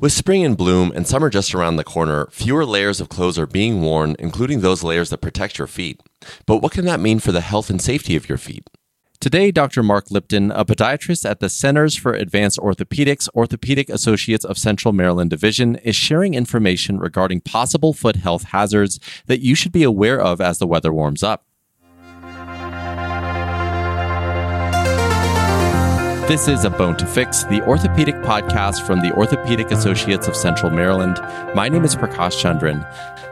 With spring in bloom and summer just around the corner, fewer layers of clothes are being worn, including those layers that protect your feet. But what can that mean for the health and safety of your feet? Today, Dr. Mark Lipton, a podiatrist at the Centers for Advanced Orthopedics Orthopedic Associates of Central Maryland Division, is sharing information regarding possible foot health hazards that you should be aware of as the weather warms up. This is A Bone to Fix, the orthopedic podcast from the Orthopedic Associates of Central Maryland. My name is Prakash Chandran.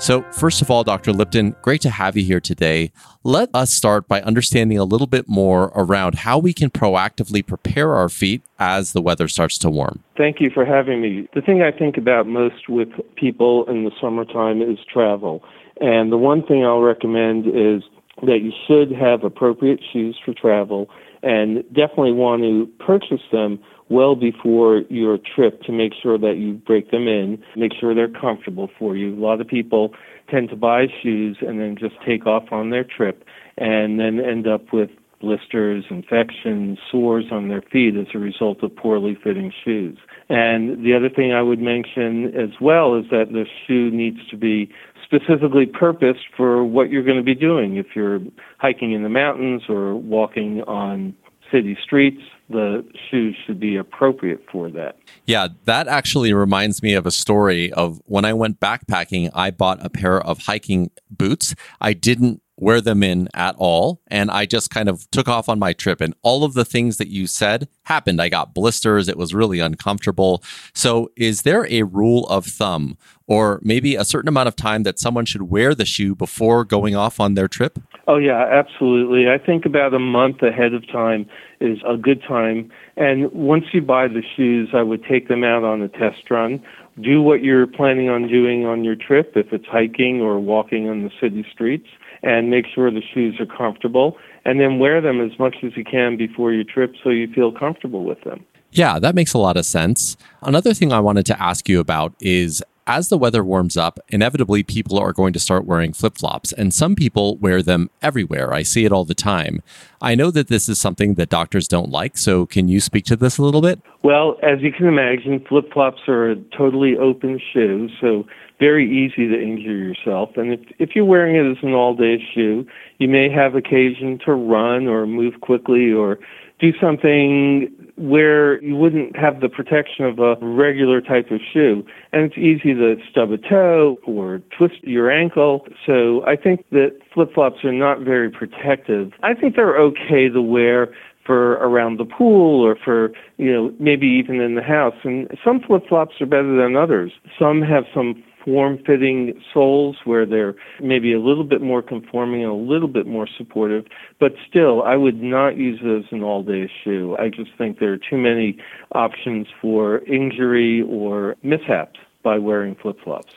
So, first of all, Dr. Lipton, great to have you here today. Let us start by understanding a little bit more around how we can proactively prepare our feet as the weather starts to warm. Thank you for having me. The thing I think about most with people in the summertime is travel. And the one thing I'll recommend is that you should have appropriate shoes for travel and definitely want to purchase them well before your trip to make sure that you break them in, make sure they're comfortable for you. A lot of people tend to buy shoes and then just take off on their trip and then end up with blisters, infections, sores on their feet as a result of poorly fitting shoes. And the other thing I would mention as well is that the shoe needs to be specifically purposed for what you're going to be doing. If you're hiking in the mountains or walking on city streets, the shoes should be appropriate for that. Yeah, that actually reminds me of a story of when I went backpacking, I bought a pair of hiking boots. I didn't wear them in at all. And I just kind of took off on my trip. And all of the things that you said happened. I got blisters. It was really uncomfortable. So, is there a rule of thumb or maybe a certain amount of time that someone should wear the shoe before going off on their trip? Oh, yeah, absolutely. I think about a month ahead of time is a good time. And once you buy the shoes, I would take them out on a test run. Do what you're planning on doing on your trip, if it's hiking or walking on the city streets and make sure the shoes are comfortable and then wear them as much as you can before your trip so you feel comfortable with them. Yeah, that makes a lot of sense. Another thing I wanted to ask you about is as the weather warms up, inevitably people are going to start wearing flip flops, and some people wear them everywhere. I see it all the time. I know that this is something that doctors don't like, so can you speak to this a little bit? Well, as you can imagine, flip flops are a totally open shoe, so very easy to injure yourself. And if, if you're wearing it as an all day shoe, you may have occasion to run or move quickly or do something where you wouldn't have the protection of a regular type of shoe. And it's easy to stub a toe or twist your ankle. So I think that flip flops are not very protective. I think they're okay to wear for around the pool or for, you know, maybe even in the house. And some flip flops are better than others. Some have some form fitting soles where they're maybe a little bit more conforming and a little bit more supportive. But still, I would not use as an all day shoe. I just think there are too many options for injury or mishaps by wearing flip flops.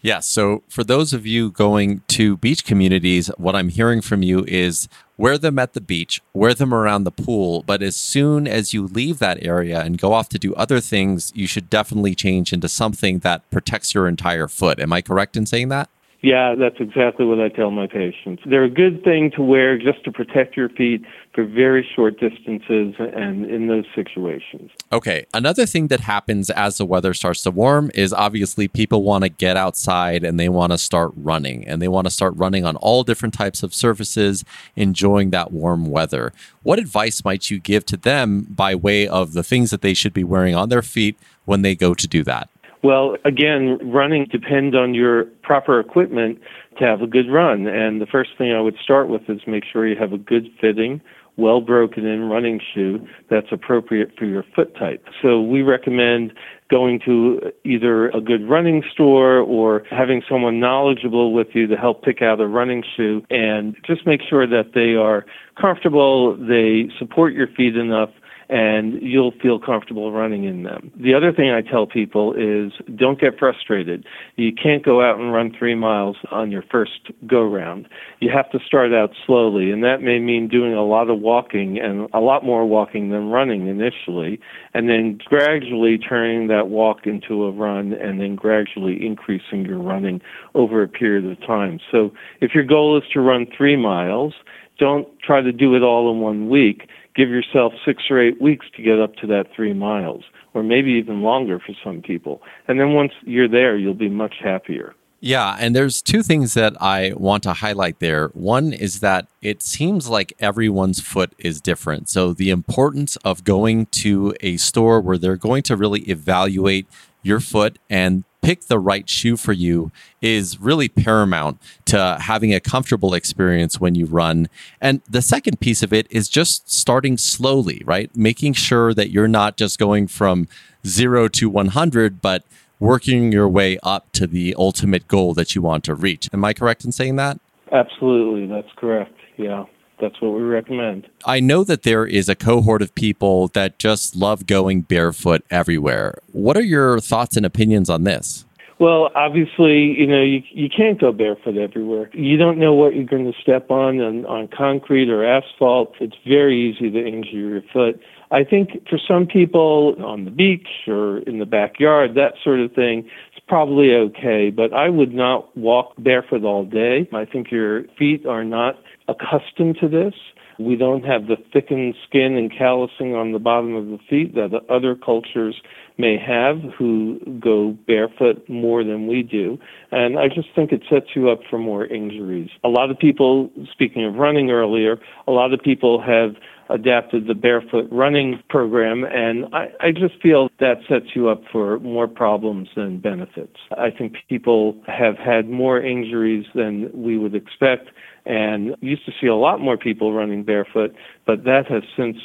Yes. Yeah, so for those of you going to beach communities, what I'm hearing from you is wear them at the beach, wear them around the pool. But as soon as you leave that area and go off to do other things, you should definitely change into something that protects your entire foot. Am I correct in saying that? Yeah, that's exactly what I tell my patients. They're a good thing to wear just to protect your feet for very short distances and in those situations. Okay. Another thing that happens as the weather starts to warm is obviously people want to get outside and they want to start running and they want to start running on all different types of surfaces, enjoying that warm weather. What advice might you give to them by way of the things that they should be wearing on their feet when they go to do that? Well, again, running depends on your proper equipment to have a good run. And the first thing I would start with is make sure you have a good fitting, well broken in running shoe that's appropriate for your foot type. So we recommend going to either a good running store or having someone knowledgeable with you to help pick out a running shoe and just make sure that they are comfortable, they support your feet enough and you'll feel comfortable running in them. The other thing I tell people is don't get frustrated. You can't go out and run three miles on your first go round. You have to start out slowly, and that may mean doing a lot of walking and a lot more walking than running initially, and then gradually turning that walk into a run and then gradually increasing your running over a period of time. So if your goal is to run three miles, don't try to do it all in one week give yourself six or eight weeks to get up to that three miles, or maybe even longer for some people. And then once you're there, you'll be much happier. Yeah, and there's two things that I want to highlight there. One is that it seems like everyone's foot is different. So the importance of going to a store where they're going to really evaluate your foot and pick the right shoe for you is really paramount to having a comfortable experience when you run. And the second piece of it is just starting slowly, right? Making sure that you're not just going from 0 to 100 but working your way up to the ultimate goal that you want to reach. Am I correct in saying that? Absolutely, that's correct. Yeah, that's what we recommend. I know that there is a cohort of people that just love going barefoot everywhere. What are your thoughts and opinions on this? Well, obviously, you know, you you can't go barefoot everywhere. You don't know what you're going to step on, on on concrete or asphalt. It's very easy to injure your foot. I think for some people on the beach or in the backyard, that sort of thing, it's probably okay. But I would not walk barefoot all day. I think your feet are not accustomed to this. We don't have the thickened skin and callousing on the bottom of the feet that other cultures may have who go barefoot more than we do. And I just think it sets you up for more injuries. A lot of people, speaking of running earlier, a lot of people have adapted the barefoot running program, and I, I just feel that sets you up for more problems than benefits. I think people have had more injuries than we would expect, and used to see a lot more people running barefoot, but that has since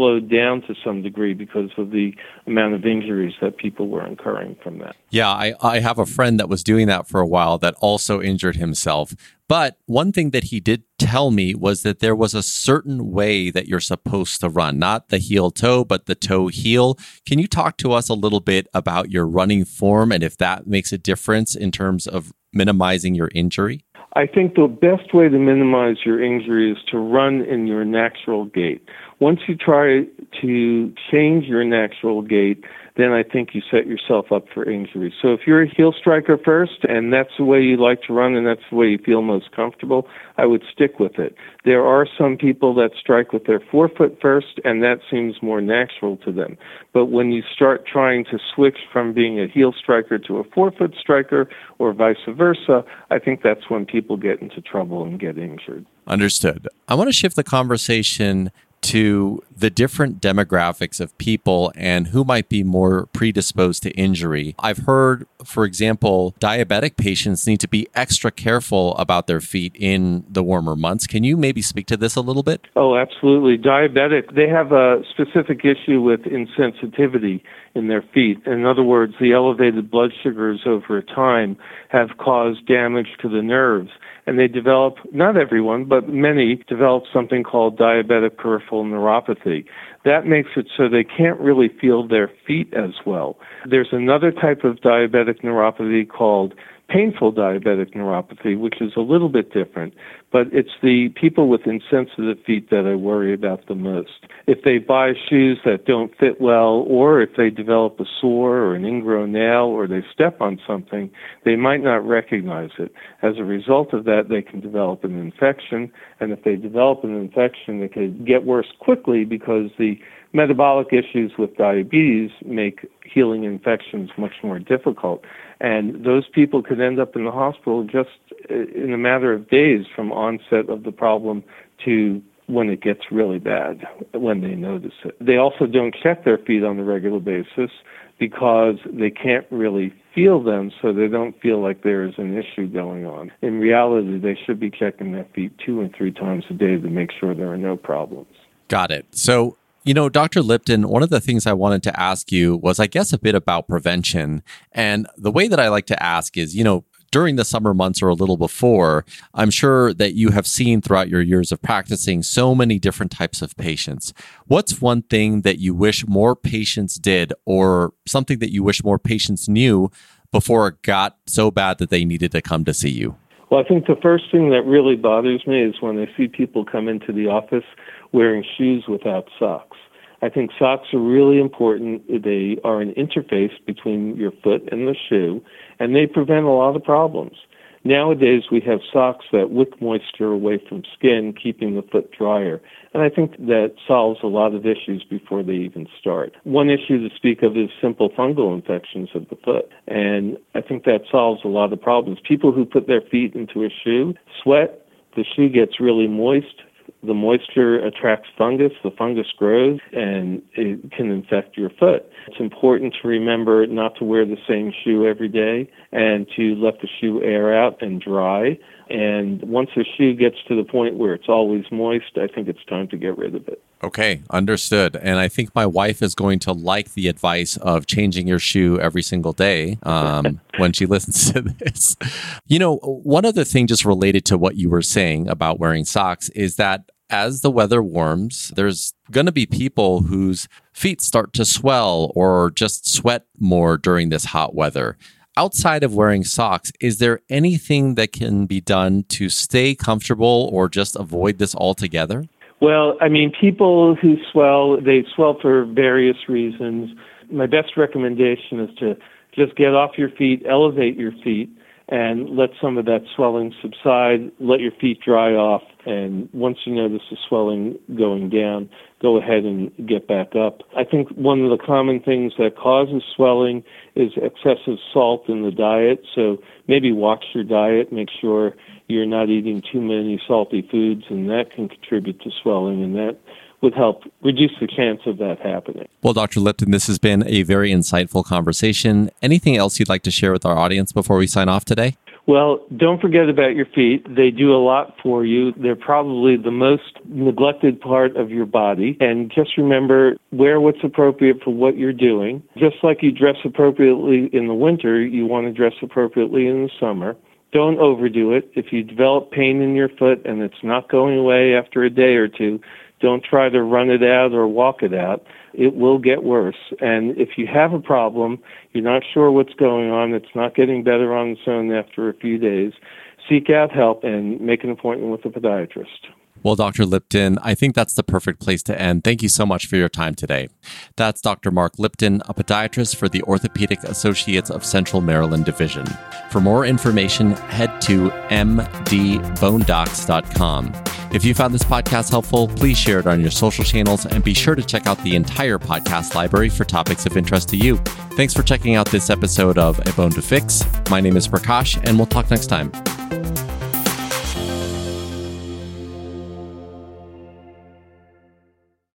slowed down to some degree because of the amount of injuries that people were incurring from that. Yeah, I, I have a friend that was doing that for a while that also injured himself. But one thing that he did tell me was that there was a certain way that you're supposed to run, not the heel toe, but the toe heel. Can you talk to us a little bit about your running form and if that makes a difference in terms of minimizing your injury? I think the best way to minimize your injury is to run in your natural gait. Once you try to change your natural gait, then I think you set yourself up for injury. So if you're a heel striker first and that's the way you like to run and that's the way you feel most comfortable, I would stick with it. There are some people that strike with their forefoot first and that seems more natural to them. But when you start trying to switch from being a heel striker to a forefoot striker or vice versa, I think that's when people get into trouble and get injured. Understood. I want to shift the conversation to the different demographics of people and who might be more predisposed to injury. I've heard, for example, diabetic patients need to be extra careful about their feet in the warmer months. Can you maybe speak to this a little bit? Oh, absolutely. Diabetic, they have a specific issue with insensitivity in their feet. In other words, the elevated blood sugars over time have caused damage to the nerves and they develop, not everyone, but many develop something called diabetic peripheral neuropathy. That makes it so they can't really feel their feet as well. There's another type of diabetic neuropathy called painful diabetic neuropathy, which is a little bit different, but it's the people with insensitive feet that I worry about the most. If they buy shoes that don't fit well, or if they develop a sore or an ingrown nail, or they step on something, they might not recognize it. As a result of that, they can develop an infection, and if they develop an infection, it could get worse quickly because the metabolic issues with diabetes make healing infections much more difficult. And those people could end up in the hospital just uh, in a matter of days from onset of the problem to when it gets really bad, when they notice it. They also don't check their feet on a regular basis because they can't really feel them, so they don't feel like there is an issue going on. In reality, they should be checking their feet two and three times a day to make sure there are no problems. Got it. So you know, Dr. Lipton, one of the things I wanted to ask you was, I guess, a bit about prevention. And the way that I like to ask is, you know, during the summer months or a little before, I'm sure that you have seen throughout your years of practicing so many different types of patients. What's one thing that you wish more patients did or something that you wish more patients knew before it got so bad that they needed to come to see you? Well, I think the first thing that really bothers me is when I see people come into the office wearing shoes without socks. I think socks are really important. They are an interface between your foot and the shoe, and they prevent a lot of problems. Nowadays, we have socks that wick moisture away from skin, keeping the foot drier. And I think that solves a lot of issues before they even start. One issue to speak of is simple fungal infections of the foot. And I think that solves a lot of problems. People who put their feet into a shoe sweat, the shoe gets really moist, the moisture attracts fungus, the fungus grows, and it can infect your foot. It's important to remember not to wear the same shoe every day and to let the shoe air out and dry. And once a shoe gets to the point where it's always moist, I think it's time to get rid of it. Okay, understood. And I think my wife is going to like the advice of changing your shoe every single day um, when she listens to this. You know, one other thing just related to what you were saying about wearing socks is that as the weather warms, there's going to be people whose feet start to swell or just sweat more during this hot weather. Outside of wearing socks, is there anything that can be done to stay comfortable or just avoid this altogether? Well, I mean, people who swell, they swell for various reasons. My best recommendation is to just get off your feet, elevate your feet, and let some of that swelling subside. Let your feet dry off, and once you notice the swelling going down, go ahead and get back up. I think one of the common things that causes swelling is excessive salt in the diet. So maybe watch your diet, make sure you're not eating too many salty foods, and that can contribute to swelling, and that would help reduce the chance of that happening. Well, Dr. Lipton, this has been a very insightful conversation. Anything else you'd like to share with our audience before we sign off today? Well, don't forget about your feet. They do a lot for you. They're probably the most neglected part of your body. And just remember, wear what's appropriate for what you're doing. Just like you dress appropriately in the winter, you want to dress appropriately in the summer. Don't overdo it. If you develop pain in your foot and it's not going away after a day or two, don't try to run it out or walk it out. It will get worse. And if you have a problem, you're not sure what's going on, it's not getting better on its own after a few days, seek out help and make an appointment with a podiatrist. Well, Dr. Lipton, I think that's the perfect place to end. Thank you so much for your time today. That's Dr. Mark Lipton, a podiatrist for the Orthopedic Associates of Central Maryland Division. For more information, head to mdbonedocs.com. If you found this podcast helpful, please share it on your social channels and be sure to check out the entire podcast library for topics of interest to you. Thanks for checking out this episode of A Bone to Fix. My name is Prakash, and we'll talk next time.